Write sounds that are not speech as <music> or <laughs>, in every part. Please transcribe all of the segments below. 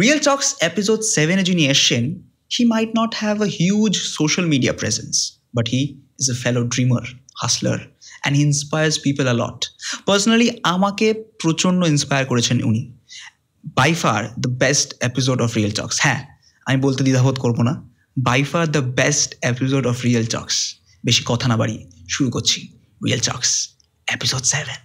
Real টক্স episode সেভেনে যিনি এসছেন he might not have a huge social media presence but he is a fellow dreamer hustler and he inspires people a lot personally আমাকে প্রচণ্ড inspire করেছেন উনি। By far the best episode of Real Talks হ্যাঁ আমি বলতে দ্বিধাবোধ করব না। By far the best episode of Real Talks বেশি কথা না বাড়িয়ে শুরু করছি। Real Talks episode seven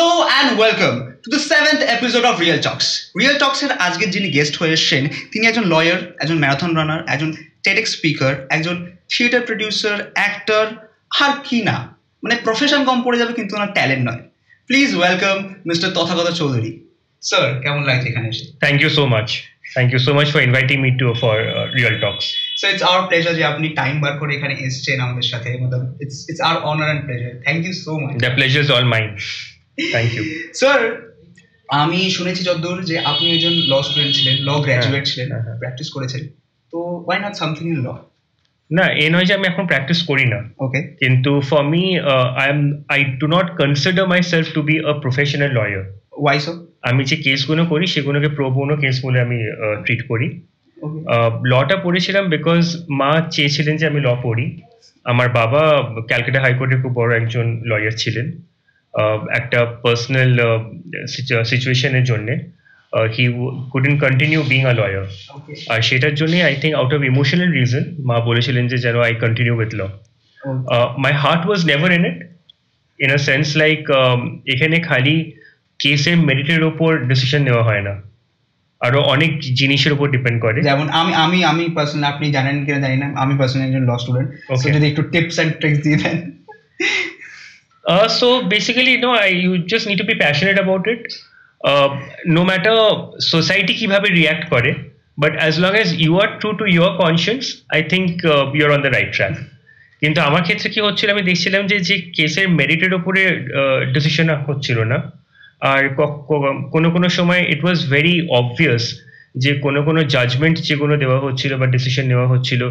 hello and welcome to the seventh episode of Real Talks Real টক্সের আজকের যিনি গেস্ট হয়ে এসছেন তিনি একজন লয়ার একজন ম্যারাথন রানার একজন টেডেক্স স্পিকার একজন থিয়েটার প্রডিউসার অ্যাক্টর আর কি না। মানে প্রফেশন কম পড়ে যাবে কিন্তু ওনার ট্যালেন্ট নয়। Please welcome mister Tathagata Chowdhury. Sir কেমন লাগছে এখানে এসে? Thank you so much. Thank you so much for inviting me to for Real Real Talks. So it's our pleasure যে আপনি টাইম বার করে এখানে এসছেন আমাদের সাথে। মতলব it's it's our honour and pleasure thank you so much The pleasure is all mine. Thank you sir আমি শুনেছি যতদূর যে আপনি একজন ল স্টুডেন্ট ছিলেন ল গ্র্যাজুয়েট ছিলেন হ্যাঁ, হ্যাঁ। প্র্যাকটিস করেছেন। তো why not something in law না এ নয় যে আমি এখন প্র্যাকটিস করি না। ওকে কিন্তু for me I am I do not consider my self to be a professional lawyer why so আমি যে কেসগুলো করি সেগুলোকে প্রোবোনো কেস বলে আমি ট্রিট করি। ওকে লটা পড়েছিলাম বিকজ মা চেয়েছিলেন যে আমি ল পড়ি। আমার বাবা ক্যালকাটা হাইকোর্টের খুব বড় একজন লয়ার ছিলেন। একটা পার্সোনাল সিচুয়েশনের জন্যে he couldn't continue being a lawyer আর সেটার জন্য I think out of emotional reason মা বলেছিলেন যে যেন I continue with law my heart was never in it in a sense like এখানে খালি কেসের মেরিটের ওপর ডিসিশন নেওয়া হয় না। আরও অনেক জিনিসের উপর ডিপেন্ড করে। যেমন আমি আমি আমি পার্সোনাল আপনি জানেন কিনা জানি না আমি পার্সোনাল একজন ল স্টুডেন্ট. যদি একটু টিপস এন্ড ট্রিক্স দিয়ে দেন। Uh, so basically, no, I, you just need to be passionate about it. Uh, no matter society কীভাবে react করে, but as long as you are true to your conscience, I think uh, you're on the right track. কিন্তু আমার ক্ষেত্রে কি হচ্ছিল আমি দেখছিলাম যে যে কেসের মেরিটের উপরে ডিসিশন হচ্ছিল না আর কোনো কোনো সময় ইট ওয়াজ ভেরি অবভিয়াস যে কোনো কোনো জাজমেন্ট যেগুলো দেওয়া হচ্ছিল বা ডিসিশন নেওয়া হচ্ছিল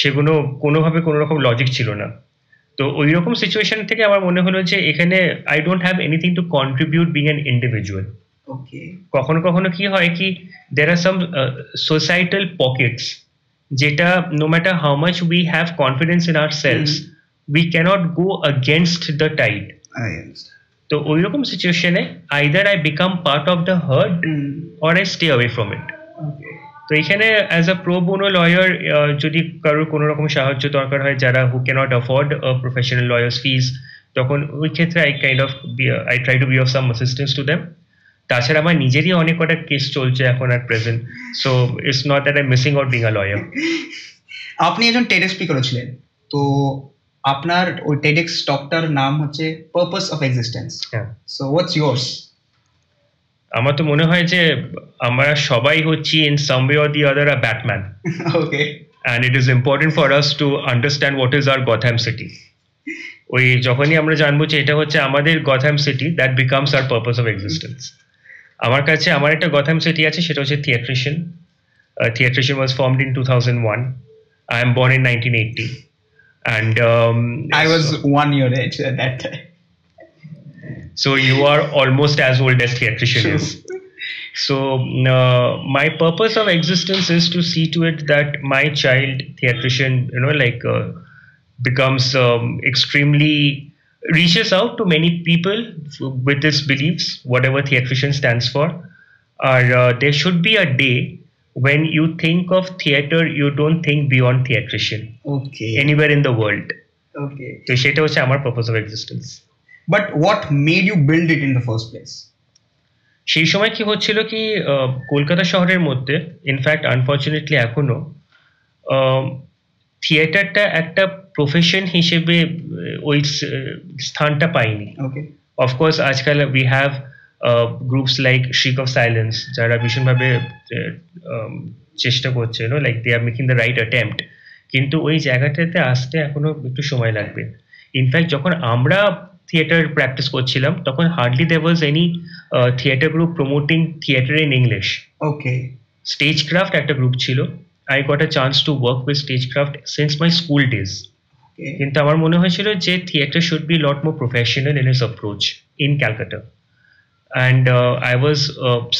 সেগুলো কোনোভাবে কোনো রকম লজিক ছিল না তো ওই রকম সিচুয়েশন থেকে আমার মনে হলো যে এখানে I don't have anything to contribute being an individual okay কখনো কখনো কি হয় কি দের আর সাম সোসাইটাল পকেটস যেটা no matter how much we have confidence in our selves we can't go against the tide I understand তো ওই রকম সিচুয়েশনে either I become part of the herd or I stay away from it okay তো এখানে as a pro bono lawyer যদি কারোর কোনো রকম সাহায্য দরকার হয় যারা who can't afford professional lawyers fees তখন ওই ক্ষেত্রে I kind of I try to be of some assistance to them তাছাড়া আমার নিজেরই অনেক কটা কেস চলছে এখন আর present so it's not that I missing out being a lawyer আপনি একজন টেডেক্স স্পিকারও ছিলেন তো আপনার ওই টেডেক্স টকটার নাম হচ্ছে পারপাস অফ এক্সিস্টেন্স হ্যাঁ। সো হোয়াটস ইয়োর্স আমার তো মনে হয় যে আমরা সবাই হচ্ছি in some way or the other a Batman okay and it is important for us to understand what is our Gotham city. ওই যখনই আমরা জানব যে এটা হচ্ছে আমাদের Gotham city that becomes our purpose of existence আমার কাছে আমার একটা গথাম সিটি আছে সেটা হচ্ছে theatrician theatrician was formed in two thousand one I am born in nineteen eighty and I was one year age at that time. So you are almost as old as theatrician True. is. So uh, my purpose of existence is to see to it that my child theatrician, you know, like uh, becomes um, extremely reaches out to many people with his beliefs, whatever theatrician stands for. Or uh, there should be a day when you think of theater, you don't think beyond theatrician Okay. anywhere in the world. okay. তো সেটা হচ্ছে আমার purpose of existence But what made you build it in the first place? সেই সময় কি হচ্ছিল কি কলকাতা শহরের মধ্যে ইনফ্যাক্ট আনফর্চুনেটলি এখনও থিয়েটারটা একটা প্রফেশন হিসেবে ওই স্থানটা পাইনি Okay. অফকোর্স আজকাল we have groups like sheikh of silence যারা ভীষণভাবে চেষ্টা করছে no like they are making the right attempt কিন্তু ওই জায়গাটাতে আসতে এখনও একটু সময় লাগবে ইনফ্যাক্ট যখন আমরা থিয়েটার প্র্যাকটিস করছিলাম তখন hardly there was any theatre group promoting theatre in English okay stage craft একটা গ্রুপ ছিল। I got a chance to work with stage craft since my school days কিন্তু আমার মনে হয়েছিল যে theatre should be lot more professional in its approach in Calcutta and I was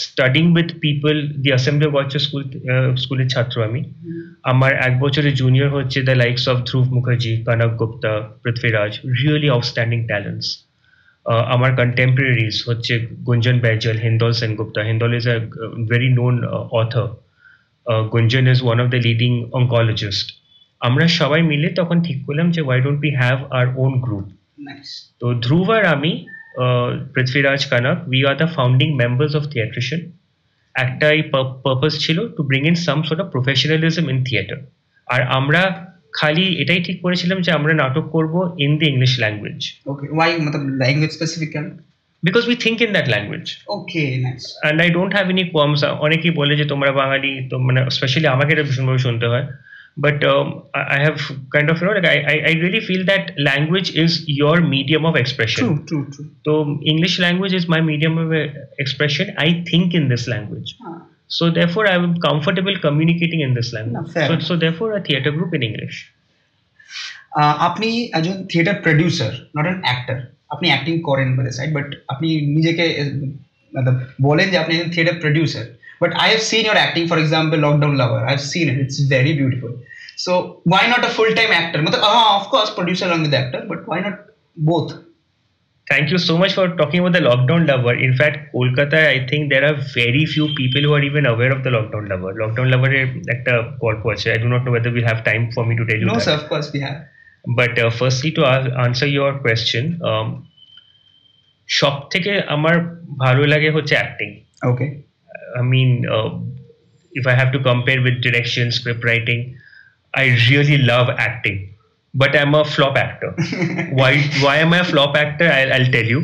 studing with people the assembly watch school স্কুলের ছাত্র আমি আমার এক বছরের জুনিয়র হচ্ছে the likes of Dhruv Mukherjee Kanak Gupta Prithviraj really outstanding talents আমার contemporaries হচ্ছে Gunjan ব্যাজল Hindol Sengupta Hindol is a very known author Gunjan is one of the leading oncologist আমরা সবাই মিলে তখন ঠিক করলাম যে why don't be have our own group তো ধ্রুব আর আমি uh, Prithviraj Kanak, we are the founding members of Theatrician. একটাই পারপাস ছিল to bring in some sort of professionalism in theatre আর আমরা খালি এটাই ঠিক করেছিলাম যে আমরা নাটক করব in the English language okay why Matlab language specific কেন? Because we think in that language okay nice and I don't have any qualms অনেকেই বলে যে তোমরা বাঙালি তো মানে স্পেশালি আমাকে এটা ভীষণভাবে শুনতে হয়। but um, I have kind of you know like I, I really feel that language is your medium of expression. True, true, true. So English language is my medium of uh, expression. I think in this language. So therefore, I am comfortable communicating in this language. No, so, so therefore, a theater group in English. আপনি একজন theatre producer not an actor আপনি acting করেন by the side but আপনি নিজেকে বলেন যে আপনি একজন theatre producer but I have seen your acting, for example, Lockdown Lover. I've seen it. It's very beautiful. So why not a full-time actor? Uh, of course, producer along with actor, but why not both? Thank you so much for talking about the lockdown lover. In fact, Kolkata, I think there are very few people who are even aware of the lockdown lover. Lockdown lover is like a podcast. I do not know whether we'll have time for me to tell you. No, that. sir. Of course, we have. But uh, firstly, to answer your question, um, সব থেকে আমার ভালো লাগে হচ্ছে acting okay I mean, uh, if I have to compare with direction, script writing, I really love acting. But I'm a flop actor. <laughs> why? Why am I a flop actor? I'll, I'll tell you.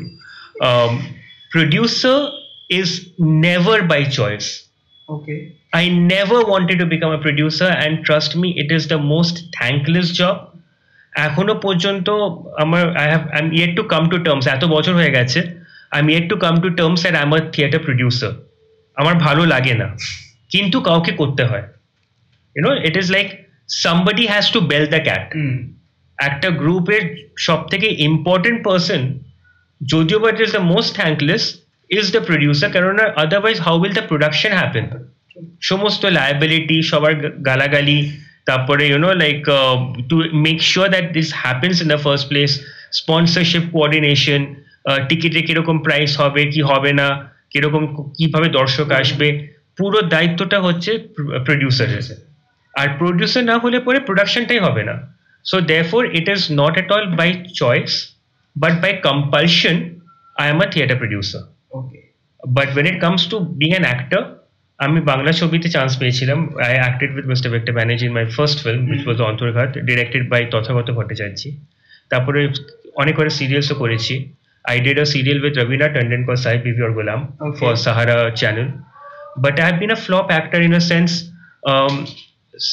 Um, producer is never by choice. okay I never wanted to become a producer, and trust me, it is the most thankless job. এখনো পর্যন্ত আমার I have I am yet to come to terms এত বছর হয়ে গেছে I am yet to come to terms and I am theatre producer আমার ভালো লাগে না। কিন্তু কাউকে করতে হয়। You know it is like somebody has to bell the cat mm. একটা গ্রুপের সব থেকে ইম্পর্টেন্ট পার্সন যদিও but is the most thankless is the producer কেননা otherwise how will the production happen সমস্ত লায়াবিলিটি সবার গা- গালাগালি তারপরে you know like to make sure that this happens in the first place sponsorship coordination টিকিটে কীরকম price হবে কি হবে না কীরকম কীভাবে দর্শক আসবে পুরো দায়িত্বটা হচ্ছে প্রডিউসারের আর প্রডিউসার না হলে পরে প্রোডাকশনটাই হবে না। So therefore it is not at all by choice but by compulsion I am a theatre producer but when it comes to being an actor আমি বাংলা ছবিতে চান্স পেয়েছিলাম। I acted with mister Victor Banerjee in my first film which was Antarghat directed by Tathagata Bhattacharya তারপরে অনেক করে সিরিয়ালসও করেছি। I did a serial with Ravina Tandon called Sahib Bibi or Gulam okay. for Sahara channel. But I have been a flop actor in a sense. Um,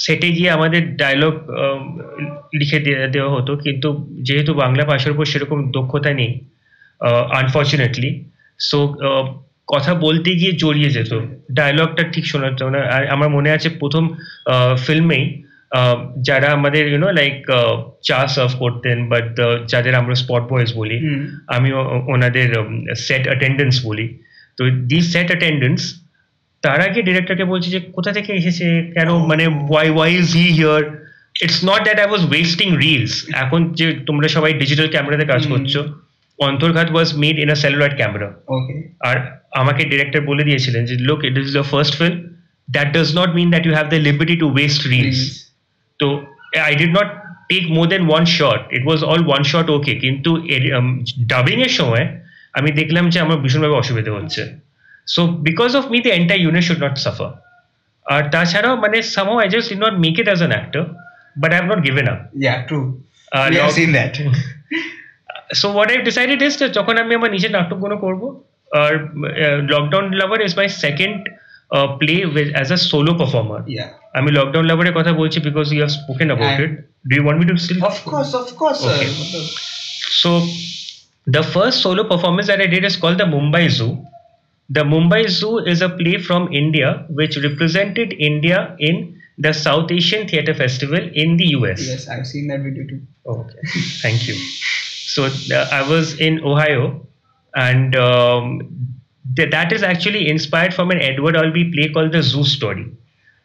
সেটে গিয়ে আমাদের dialogue লিখে দেওয়া হতো কিন্তু যেহেতু বাংলা ভাষার উপর সেরকম দক্ষতা নেই আনফর্চুনেটলি সো কথা বলতে গিয়ে জড়িয়ে যেত ডায়লগটা ঠিক শোনাতো না আর আমার মনে আছে প্রথম ফিল্মেই যারা আমাদের ইউনো লাইক চা সার্ভ করতেন বাট যাদের আমরা স্পট বয়েজ বলি. আমি ওনাদের সেট অ্যাটেন্ডেন্স বলি। তো দি সেট অ্যাটেন্ডেন্স তার আগে ডিরেক্টরকে বলছি যে কোথা থেকে এসেছে? কেন? মানে why why is he here it's not that I was wasting reels এখন যে তোমরা সবাই ডিজিটাল ক্যামেরাতে কাজ করছ Antarghat was made in a cellular camera আর আমাকে ডিরেক্টর বলে দিয়েছিলেন যে look it is the first film that does not mean that you have the liberty to waste reels. তো I did not take more than one shot it was all one shot okay কিন্তু dubbing এর সময় আমি দেখলাম যে আমার ভীষণভাবে অসুবিধা হচ্ছে। So because of me the entire unit should not suffer আর তাছাড়াও মানে somehow I just did not make it as an actor but I have not given up yeah true. Uh, we have log- seen that. So what I decided is যখন আমি আমার নিজের নাটকগুলো করব আর lockdown lover is my second Play as a solo performer yeah আমি lockdown লাভারের কথা বলছি because you have spoken about And- it do you want me to still of course of course sir Okay. So, The first solo performance that I did is called the Mumbai Zoo. The Mumbai Zoo is a play from India which represented India in the South Asian Theatre Festival in the US. Yes, I've seen that video too. Okay, thank you. So uh, I was in Ohio, and um, th- that is actually inspired from an Edward Albee play called The Zoo Story.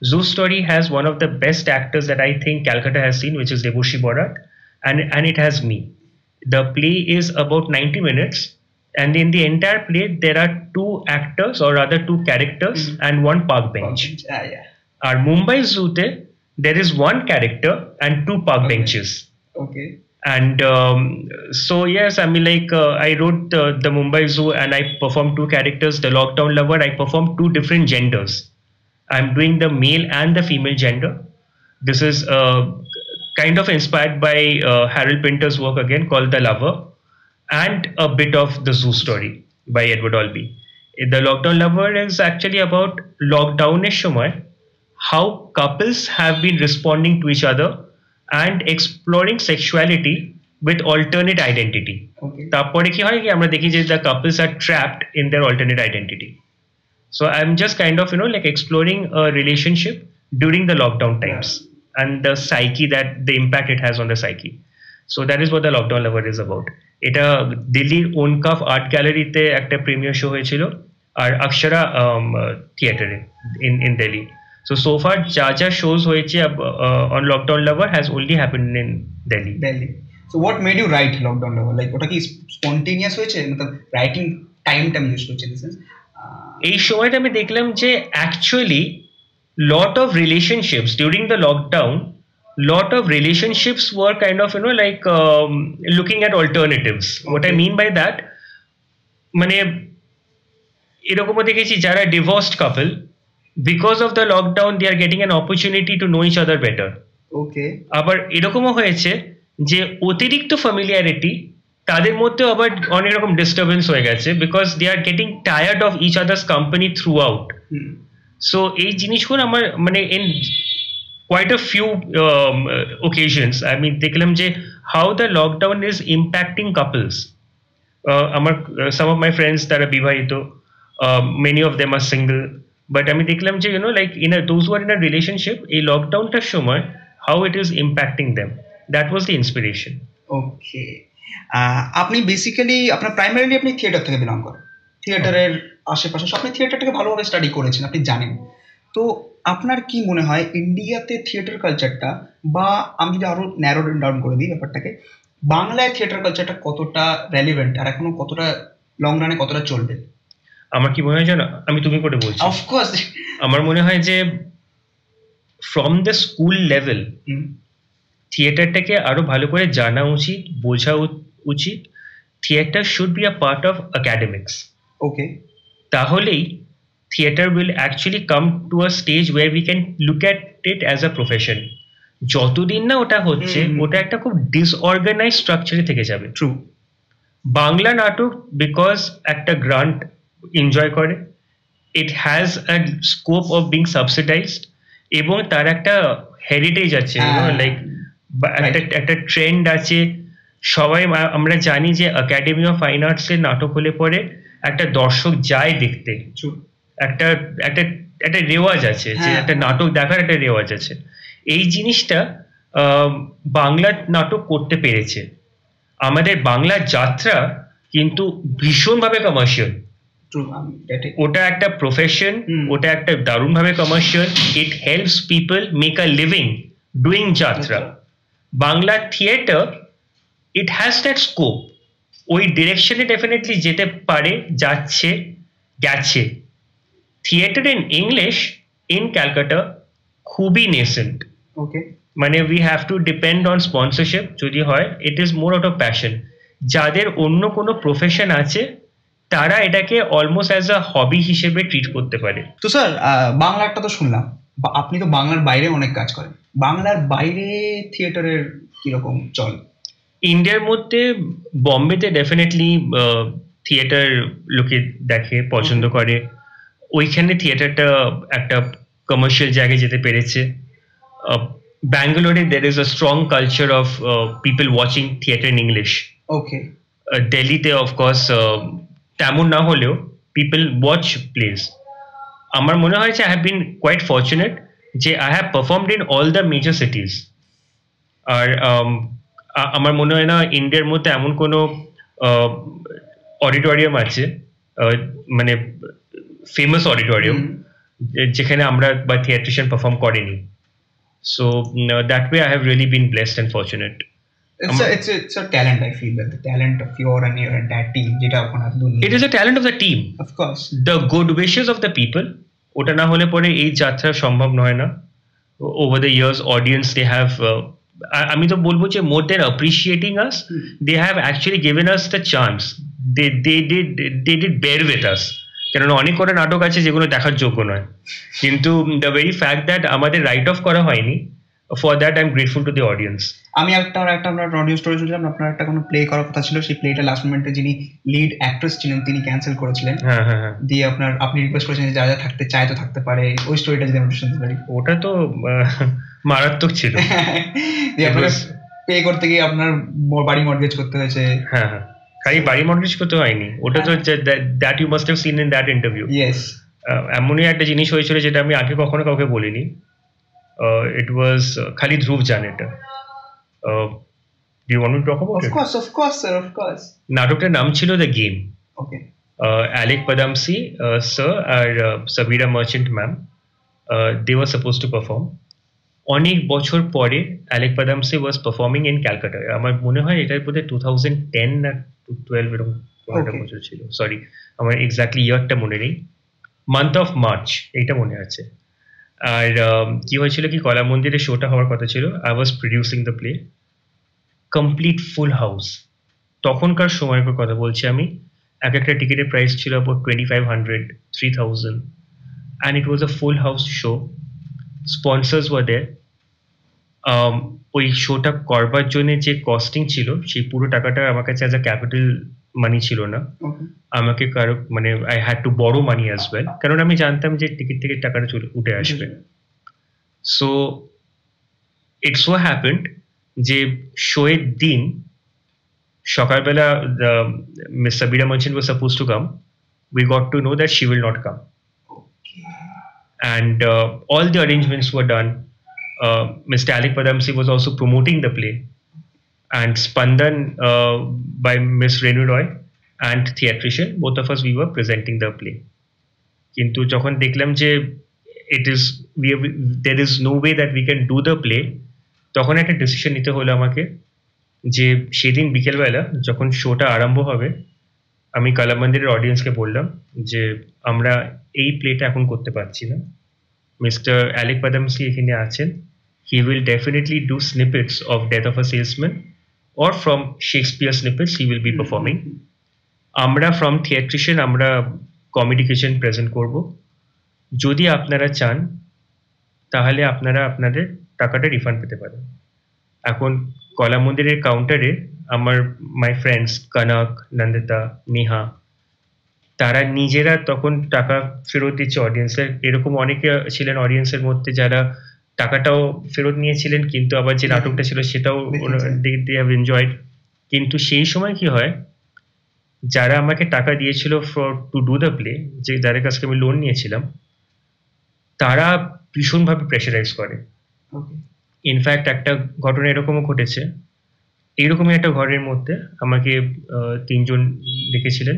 Zoo Story has one of the best actors that I think Calcutta has seen, which is Debushi Borat, and and it has me. The play is about 90 minutes, and in the entire play there are two actors or rather two characters Mhm. and one park bench. Yeah, yeah. Our Mumbai Zoo, there is one character and two park Okay. benches Okay and um, so yes i mean like uh, i wrote uh, the mumbai zoo and i performed two characters the lockdown lover i performed two different genders i'm doing the male and the female gender this is uh, kind of inspired by uh, harold pinter's work again called the lover and a bit of the zoo story by edward albee the lockdown lover is actually about lockdown সময় how couples have been responding to each other and exploring sexuality with alternate identity Okay. তারপরে কি হয় কি আমরা দেখি যে the couples are trapped in their alternate identity so i'm just kind of you know like exploring a relationship during the lockdown times and the psyche that the impact it has on the psyche so that is what the lockdown lover is about এটা দিল্লির ওনকাফ art গ্যালারিতে একটা premiere show হয়েছিল আর অক্ষরা থিয়েটারে in in Delhi so সোফার যা যা শোজ হয়েছে on lockdown lover has only happen in Delhi Delhi. So what made you write lockdown level? Like ওটা কি spontaneous হয়েছে মতলব রাইটিং টাইমটা আমি ইউজ করছি দিস ইজ এই সময়টা আমি দেখলাম যে actually lot of relationships during the lockdown lot of relationships were kind of you know like um, looking at alternatives what i Okay. mean by that মানে এরকমও দেখেছি যারা divorced couple because of the lockdown they are getting an opportunity to know each other better okay আবার এরকমও হয়েছে যে অতিরিক্ত familiarity তাদের মধ্যেও আবার অনেক রকম ডিস্টারবেন্স হয়ে গেছে because they are getting tired of each others company throughout so এই জিনিসগুলো আমার মানে in quite a few occasions আমি দেখলাম যে how the lockdown is impacting couples আমার সাম অফ মাই ফ্রেন্ডস তারা বিবাহিত many of them are single but আমি দেখলাম যে you know like in those were in a relationship এই লকডাউনটার সময় how it is impacting them that was the inspiration okay আপনি বেসিক্যালি আপনার প্রাইমারিলি আপনি থিয়েটার থেকে বিলং করেন। থিয়েটারের আশেপাশে আপনি থিয়েটারটাকে ভালোভাবে স্টাডি করেছেন, আপনি জানেন। তো আপনার কি মনে হয় ইন্ডিয়াতে থিয়েটার কালচারটা বা আমি যদি আরও ন্যারো ডাউন করে দিই ব্যাপারটাকে, বাংলায় থিয়েটার কালচারটা কতটা রেলিভেন্ট আর এখনও কতটা লং রানে কতটা চলবে? আমার কি মনে হয় জানো? আমি তুমি করে বলছি। অফকোর্স আমার মনে হয় যে ফ্রম দ্য স্কুল লেভেল থিয়েটারটাকে আরও ভালো করে জানা উচিত বোঝা উচিত। Theatre should be a part of academics okay তাহলেই theatre will actually come to a stage where we can look at it as a profession যতদিন না ওটা হচ্ছে। ওটা একটা খুব ডিসঅর্গানাইজ স্ট্রাকচারে থেকে যাবে। ট্রু বাংলা নাটক বিকজ একটা গ্রান্ট এনজয় করে। It has a scope of being subsidised এবং তার একটা হেরিটেজ আছে হ্যাঁ। লাইক একটা একটা ট্রেন্ড আছে। সবাই আমরা জানি যে একাডেমি অফ ফাইন আর্টসের নাটক হলে পরে একটা দর্শক যায় দেখতে। একটা একটা একটা রেওয়াজ আছে যে হ্যাঁ। একটা নাটক দেখার একটা রেওয়াজ আছে। এই জিনিসটা বাংলা নাটক করতে পেরেছে। আমাদের বাংলা যাত্রা কিন্তু ভীষণভাবে কমার্শিয়াল ওটা একটা প্রফেশন। ওটা একটা দারুণভাবে commercial it helps people make a living doing jatra. Bangla theatre it has that scope ওই ডিরেকশনে ডেফিনেটলি যেতে পারে যাচ্ছে গেছে। Theatre in English in Calcutta খুবই নেসেন্ট ওকে মানে we have to depend on sponsorship যদি হয় it is more out of passion যাদের অন্য কোনো প্রফেশন আছে তারা এটাকে অলমোস্ট অ্যাজ আ হবি হিসেবে ট্রিট করতে পারে। তো স্যার বাংলাটা তো শুনলাম। আপনি তো বাংলার বাইরে অনেক কাজ করেন। বাংলার বাইরে থিয়েটারের কীরকম চল? ইন্ডিয়ার মধ্যে বম্বেতে ডেফিনেটলি থিয়েটার লোকে দেখে পছন্দ করে। ওইখানে থিয়েটারটা একটা কমার্শিয়াল জায়গায় যেতে পেরেছে। ব্যাঙ্গালোরে there is a strong culture of people watching theatre in English okay দিল্লিতে অফকোর্স তেমন না হলেও পিপল ওয়াচ প্লেস আমার মনে হয়েছে I have been quite fortunate যে I have performed in all the major cities R um, আমার মনে হয় না ইন্ডিয়ার মধ্যে এমন কোনো অডিটোরিয়াম আছে মানে ফেমাস অডিটোরিয়াম যেখানে আমরা বা থিয়েট্রিশিয়ান পারফর্ম করেনি। So that way I have really been blessed and fortunate It's a, it's a, it's a talent, I feel that the talent of your and your entire team, যেটা ওখানে এত দূর নিয়ে it is a talent of the team Of course. The good wishes of the people ওটা না হলে পরে এই যাত্রা সম্ভব নয় না over the years audience they have আমি তো বলব যে more than appreciating us they have actually given us the chance they they did they did bear with us কেননা অনেক কটা নাটক আছে যেগুলো দেখার যোগ্য নয়। কিন্তু দ্য ভেরি ফ্যাক্ট দ্যাট আমাদের রাইট অফ করা হয়নি for that I am grateful to the audience আমি একটা একটা আমরা অডিও স্টোরি শুনছিলাম আপনার একটা কোনো প্লে করার কথা ছিল সেই প্লেটা লাস্ট মোমেন্টে যিনি লিড অ্যাক্ট্রেস ছিলেন তিনি ক্যান্সেল করেছিলেন। হ্যাঁ হ্যাঁ হ্যাঁ। দিয়ে আপনার আপনি রিকোয়েস্ট করেছেন যে যা যা থাকতে চায় তো থাকতে পারে ওই স্টোরিটা যদি আমরা শুনতে পারি। ওটা তো মারাত্মক ছিল। <laughs> দিয়ে পে করতে গিয়ে আপনার বাড়ি মর্গেজ করতে হয়েছে। হ্যাঁ হ্যাঁ। খালি বাড়ি মর্গেজ করতে হয়নি। ওটা তো that you must have seen in that interview yes এমনই একটা জিনিস হয়েছিল যেটা আমি আগে কখনো কাউকে বলিনি। ইট ওয়াজ খালি ধ্রুব জানে এটা। নাটকটার নাম ছিল the game okay Alyque Padamsee sir R Sabira Merchant ma'am they were suppose to perform অনেক বছর পরে Alyque Padamsee was performing in Calcutta আমার মনে হয় এটার বোধ হয় টু থাউজেন্ড টেন না টু টুয়েলভ এরকম একটা বছর ছিল। সরি আমার এক্স্যাক্টলি ইয়ারটা মনে নেই। মান্থ অফ মার্চ এইটা মনে আছে। আর um, কি হয়েছিল কি? কলা মন্দিরে শোটা হওয়ার কথা ছিল। I was producing the play complete full house তখনকার সময়ের কথা বলছি আমি। এক একটা টিকিটের প্রাইস ছিল about twenty five hundred three thousand and it was a full house show sponsors were there ওই শোটা করবার জন্য যে কস্টিং ছিল সেই পুরো টাকাটা আমার কাছে অ্যাজ আ ক্যাপিটাল মানি ছিল না ওকে আমাকে কারও মানে আই হ্যাড টু বড় মানি অ্যাজ ওয়েল কারণ আমি জানতাম যে টিকিট থেকে টাকাটা চলে উঠে আসবে। সো ইটস সো হ্যাপেন্ড যে শোয়ের দিন সকালবেলা miss Sabira Merchant was suppose to come we got to know that she will not come and uh, all the arrangements were done. Uh, Mr. Alec Padamsi was also promoting the play, and Spandan uh, by Miss Renu Roy and theatrician, both of us we were presenting the play. কিন্তু যখন দেখলাম যে it is we there is no way that we can do the play তখন একটা decision নিতে হলো আমাকে যে সেদিন বিকেলবেলা যখন শোটা আরম্ভ হবে আমি কালা মন্দিরের অডিয়েন্সকে বললাম যে আমরা এই প্লেটা এখন করতে পারছি না মিস্টার অ্যালেক পাদামসি এখানে আছেন। He will definitely do snippets of Death of a Salesman or from Shakespeare snippets he will be performing আমরা ফ্রম থিয়েট্রিশিয়ান আমরা কমেডি কিচেন প্রেজেন্ট করব। যদি আপনারা চান তাহলে আপনারা আপনাদের টাকাটা রিফান্ড পেতে পারেন। এখন কলা মন্দিরের কাউন্টারে আমার মাই ফ্রেন্ডস কনক নন্দিতা নেহা তারা নিজেরা তখন টাকা ফেরত দিচ্ছে অডিয়েন্সের এরকম অনেকে ছিলেন অডিয়েন্সের মধ্যে যারা টাকাটাও ফেরত নিয়েছিলেন কিন্তু আবার যে নাটকটা ছিল সেটাও। দে হ্যাভ এনজয়েড কিন্তু সেই সময় কি হয় যারা আমাকে টাকা দিয়েছিল for to do the play যে যাদের কাছ থেকে আমি লোন নিয়েছিলাম তারা ভীষণভাবে প্রেশারাইজ করে। ইনফ্যাক্ট একটা ঘটনা এরকমও ঘটেছে। এইরকমই একটা ঘরের মধ্যে আমাকে তিনজন দেখেছিলেন।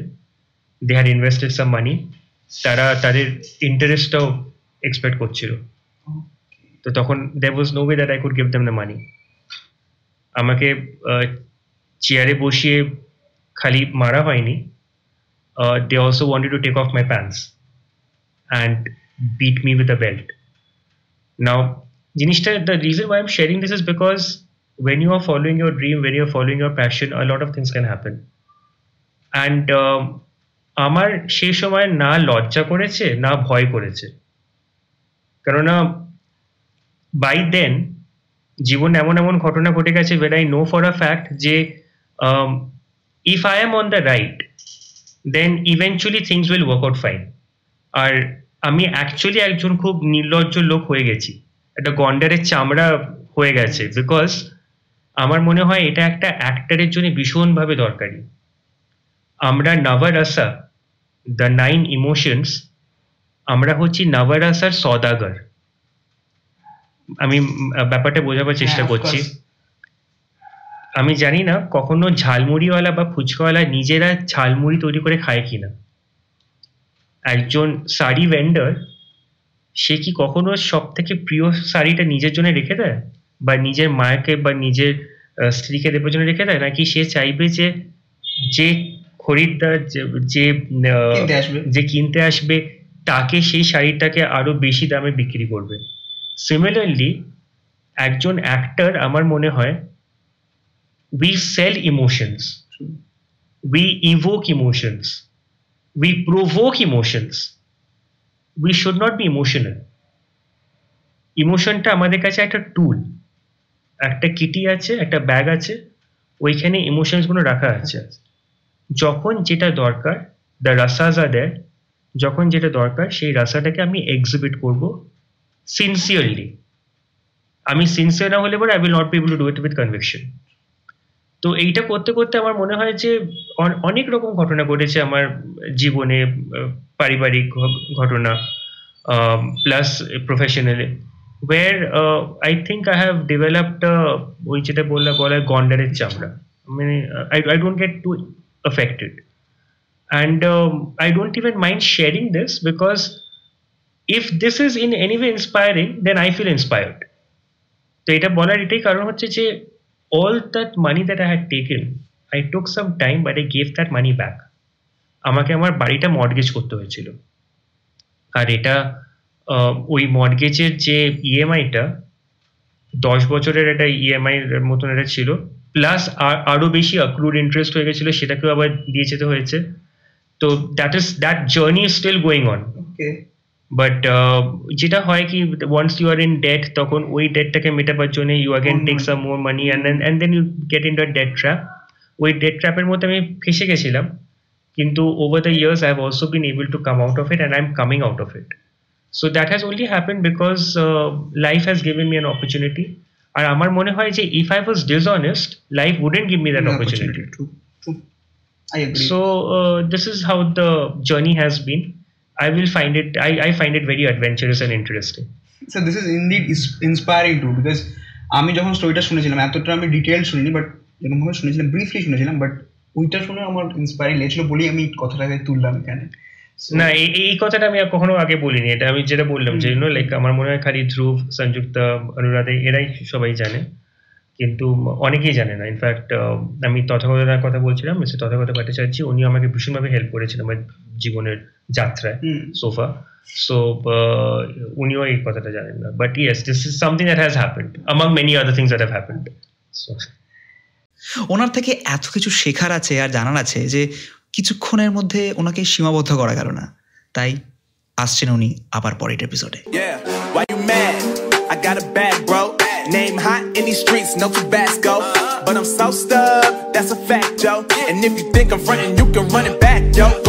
দে হ্যাড ইনভেস্টেড সাম মানি তারা তাদের ইন্টারেস্টটাও এক্সপেক্ট করছিল। তো তখন there was no way that I could give them the money আমাকে চেয়ারে বসিয়ে খালি মারা হয়নি they also wanted to take off my pants and beat me with a belt Now, জিনিসটা the reason why I'm sharing this is because when you are following your dream, when are following your passion, a lot of things can happen. Um, আমার সেই সময় না লজ্জা করেছে না ভয় করেছে কেননা বাই দেন জীবন এমন এমন ঘটনা ঘটে গেছে when I know for a fact যে if I am on the right then eventually things will work out fine আর আমি অ্যাকচুয়ালি একজন খুব নির্লজ্জ লোক হয়ে গেছি। একটা গন্ডারের চামড়া হয়ে গেছে বিকজ আমার মনে হয় এটা একটা অ্যাক্টারের জন্য ভীষণভাবে দরকারি। আমরা নবরসা দ্য নাইন ইমোশনস আমরা হচ্ছি নবরসার সদাগর আমি ব্যাপারটা বোঝাবার চেষ্টা হ্যাঁ, করছি। আমি জানি না কখনো ঝালমুড়িওয়ালা বা ফুচকাওয়ালা নিজেরা ঝালমুড়ি তৈরি করে খায় কিনা। একজন শাড়ি ভেন্ডার সে কি কখনো সব থেকে প্রিয় শাড়িটা নিজের জন্য রেখে দেয়? বা নিজের মাকে বা নিজের স্ত্রীকে দেবার জন্য রেখে দেয়? নাকি সে চাইবে যে যে খরিদ্দার যে- যে কিনতে আসবে তাকে সেই শাড়িটাকে আরও বেশি দামে বিক্রি করবে? সিমিলারলি একজন অ্যাক্টর আমার মনে হয়, we sell emotions we evoke emotions we provoke emotions we should not be emotional ইমোশনটা আমাদের কাছে একটা টুল একটা কিটি আছে, একটা ব্যাগ আছে, ওইখানে ইমোশনসগুলো রাখা আছে। যখন যেটা দরকার দ্য রাসাজ দেয়, যখন যেটা দরকার, সেই রাসাটাকে আমি এক্সিবিট করব। সিনসিয়ারলি আমি সিনসিয়ার না হলে পরে I will not be able to do it with conviction তো এইটা করতে করতে আমার মনে হয় যে অন- অনেক রকম ঘটনা ঘটেছে আমার জীবনে পারিবারিক ঘটনা plus professionally where I think I have developed ওই যেটা বললা বলা গন্ডারের চামড়া। মানে I I don't get to affected. And um, i don't even mind sharing this because if this is in any way inspiring, then i feel inspired. তো এটা বলার এটাই কারণ হচ্ছে যে all that money that I had taken I took some time but I gave that money back আমাকে আমার বাড়িটা মর্গেজ করতে হয়েছিল। আর এটা ওই মর্গেজের যে ইএমআইটা দশ বছরের একটা ইএমআই এর মতন এটা ছিল। প্লাস আরও বেশি অ্যাক্রুড ইন্টারেস্ট হয়ে গেছিল, সেটাকেও আবার দিয়ে যেতে হয়েছে। তো that is that journey is still going on okay but যেটা হয় কি once you are in debt তখন ওই ডেটটাকে মেটাবার জন্য you again More take money. Some more money and and then you get in the debt trap ওই debt ট্র্যাপের মধ্যে আমি ফেসে গেছিলাম কিন্তু over the years I have also been able to come out of it and I am coming out of it so that has only happen because life has given me an opportunity আর আমার মনে হয় যে if I was dishonest life wouldn't give me that opportunity True. True. I agree. so uh, this is i will find it I, I find it very adventurous and interesting. So this is indeed is- inspiring too because আমি যখন স্টোরিটা শুনেছিলাম এতটা আমি detail শুনিনি but যেরকম ভাবে শুনেছিলাম ব্রিফলি শুনেছিলাম বাট ওইটা শুনে আমার ইন্সপায়ারিং লেগেছিল বলেই আমি কথাটাকে তুললাম এখানে। না এই এই কথাটা আমি আর কখনো আগে বলিনি এটা আমি যেটা বললাম যে লাইক আমার মনে হয় খালি ধ্রুব সংযুক্তা অনুরাধা এরাই সবাই জানে। কিন্তু অনেকেই জানে না। ইনফ্যাক্ট আমি তথাগতার কথা বলছিলাম মিস্টার তথাগত ভট্টাচার্য উনি আমাকে ভীষণভাবে হেল্প করেছেন আমার জীবনের যাত্রায় সোফা সো উনিও এই কথাটা জানেন না। But yes this is something that has happened among many other things that have happened so ওনার থেকে এত কিছু শেখার আছে আর জানার আছে যে কিছুক্ষণের মধ্যে ওনাকে সীমাবদ্ধ করা গেল না। তাই আসছেন উনি আবার পরের এপিসোডে Name hot in these streets, no Tabasco. But I'm so stubbed, that's a fact, yo. And if you think I'm frontin', you can run it back, yo.